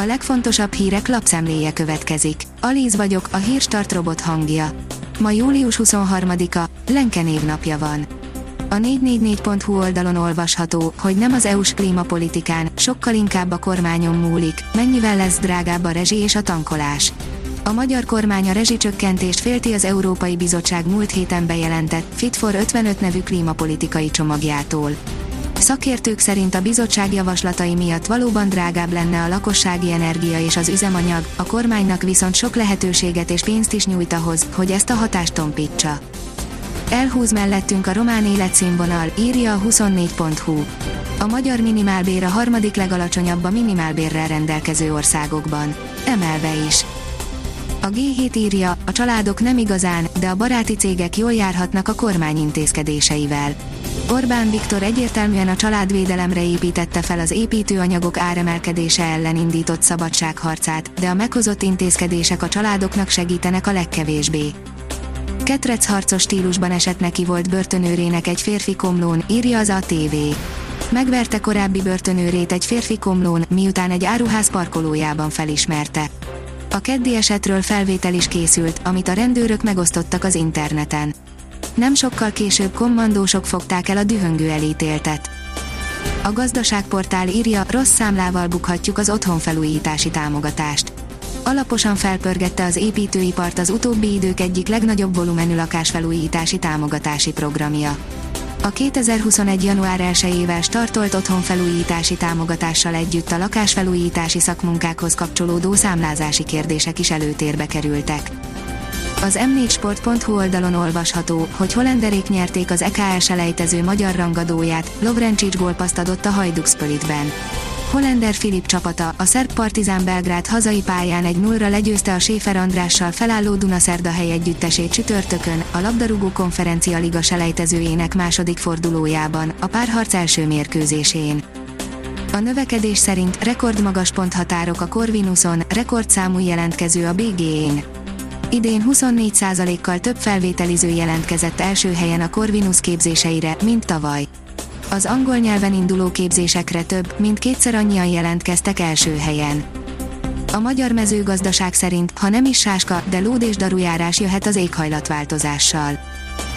A legfontosabb hírek lapszemléje következik. Alíz vagyok, a hírstart robot hangja. Ma július 23-a, Lenke névnapja van. A 444.hu oldalon olvasható, hogy nem az EU-s klímapolitikán, sokkal inkább a kormányon múlik, mennyivel lesz drágább a rezsi és a tankolás. A magyar kormány a rezsicsökkentést félti az Európai Bizottság múlt héten bejelentett Fit for 55 nevű klímapolitikai csomagjától. Szakértők szerint a bizottság javaslatai miatt valóban drágább lenne a lakossági energia és az üzemanyag, a kormánynak viszont sok lehetőséget és pénzt is nyújt ahhoz, hogy ezt a hatást tompítsa. Elhúz mellettünk a román életszínvonal, írja a 24.hu. A magyar minimálbér a harmadik legalacsonyabb a minimálbérrel rendelkező országokban. Emelve is. A G7 írja, a családok nem igazán, de a baráti cégek jól járhatnak a kormány intézkedéseivel. Orbán Viktor egyértelműen a családvédelemre építette fel az építőanyagok áremelkedése ellen indított szabadságharcát, de a meghozott intézkedések a családoknak segítenek a legkevésbé. Ketrec harcos stílusban esett neki volt börtönőrének egy férfi komlón, írja az ATV. Megverte korábbi börtönőrét egy férfi komlón, miután egy áruház parkolójában felismerte. A keddi esetről felvétel is készült, amit a rendőrök megosztottak az interneten. Nem sokkal később kommandósok fogták el a dühöngő elítéltet. A gazdaságportál írja, rossz számlával bukhatjuk az otthonfelújítási támogatást. Alaposan felpörgette az építőipart az utóbbi idők egyik legnagyobb volumenű lakásfelújítási támogatási programja. A 2021. január 1-ével startolt otthonfelújítási támogatással együtt a lakásfelújítási szakmunkákhoz kapcsolódó számlázási kérdések is előtérbe kerültek. Az m4sport.hu oldalon olvasható, hogy holenderék nyerték az EKS elejtező magyar rangadóját, Lovrencsics gólpaszt adott a Hajduk Splitben. Hollander Filip csapata, a szerb Partizán Belgrád hazai pályán egy 0 legyőzte a Séfer Andrással felálló Dunaszerdahely együttesét csütörtökön, a labdarúgó konferencia liga selejtezőjének második fordulójában, a párharc első mérkőzésén. A növekedés szerint rekordmagas ponthatárok a Corvinuson, rekordszámú jelentkező a BG-én. Idén 24%-kal több felvételiző jelentkezett első helyen a Corvinus képzéseire, mint tavaly. Az angol nyelven induló képzésekre több, mint kétszer annyian jelentkeztek első helyen. A magyar mezőgazdaság szerint, ha nem is sáska, de lód és darujárás jöhet az éghajlatváltozással.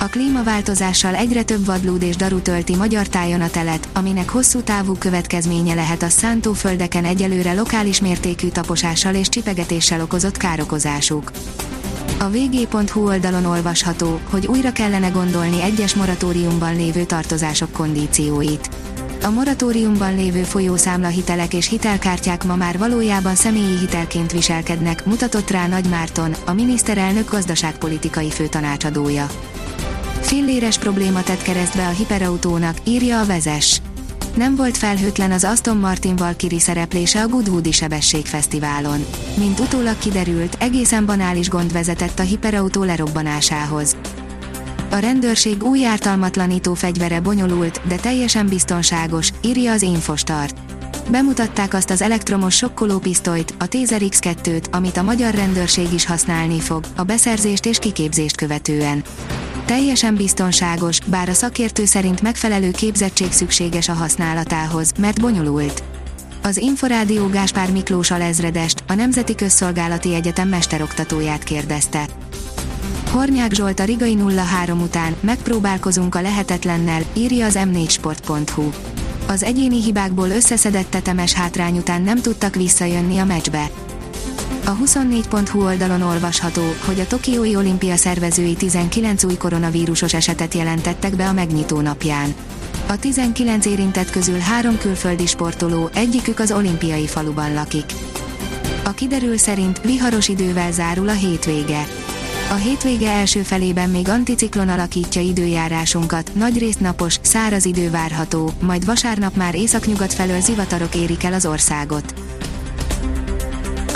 A klímaváltozással egyre több vadlúd és daru tölti magyar tájon a telet, aminek hosszú távú következménye lehet a szántóföldeken egyelőre lokális mértékű taposással és csipegetéssel okozott károkozásuk. A vg.hu oldalon olvasható, hogy újra kellene gondolni egyes moratóriumban lévő tartozások kondícióit. A moratóriumban lévő folyószámlahitelek és hitelkártyák ma már valójában személyi hitelként viselkednek, mutatott rá Nagy Márton, a miniszterelnök gazdaságpolitikai főtanácsadója. Filléres probléma tett keresztbe a hiperautónak, írja a vezes. Nem volt felhőtlen az Aston Martin Valkyrie szereplése a Goodwoodi Sebességfesztiválon. Mint utólag kiderült, egészen banális gond vezetett a hiperautó lerobbanásához. A rendőrség új ártalmatlanító fegyvere bonyolult, de teljesen biztonságos, írja az Infostart. Bemutatták azt az elektromos sokkolópisztolyt, a Taser X2-t, amit a magyar rendőrség is használni fog, a beszerzést és kiképzést követően. Teljesen biztonságos, bár a szakértő szerint megfelelő képzettség szükséges a használatához, mert bonyolult. Az Inforádió Gáspár Miklós alezredest, a Nemzeti Közszolgálati Egyetem mesteroktatóját kérdezte. Hornyák Zsolt a Rigai 03 után, megpróbálkozunk a lehetetlennel, írja az m4sport.hu. Az egyéni hibákból összeszedett tetemes hátrány után nem tudtak visszajönni a meccsbe. A 24.hu oldalon olvasható, hogy a Tokiói olimpia szervezői 19 új koronavírusos esetet jelentettek be a megnyitó napján. A 19 érintett közül három külföldi sportoló, egyikük az olimpiai faluban lakik. A kiderül szerint viharos idővel zárul a hétvége. A hétvége első felében még anticiklon alakítja időjárásunkat, nagyrészt napos, száraz idő várható, majd vasárnap már északnyugat felől zivatarok érik el az országot.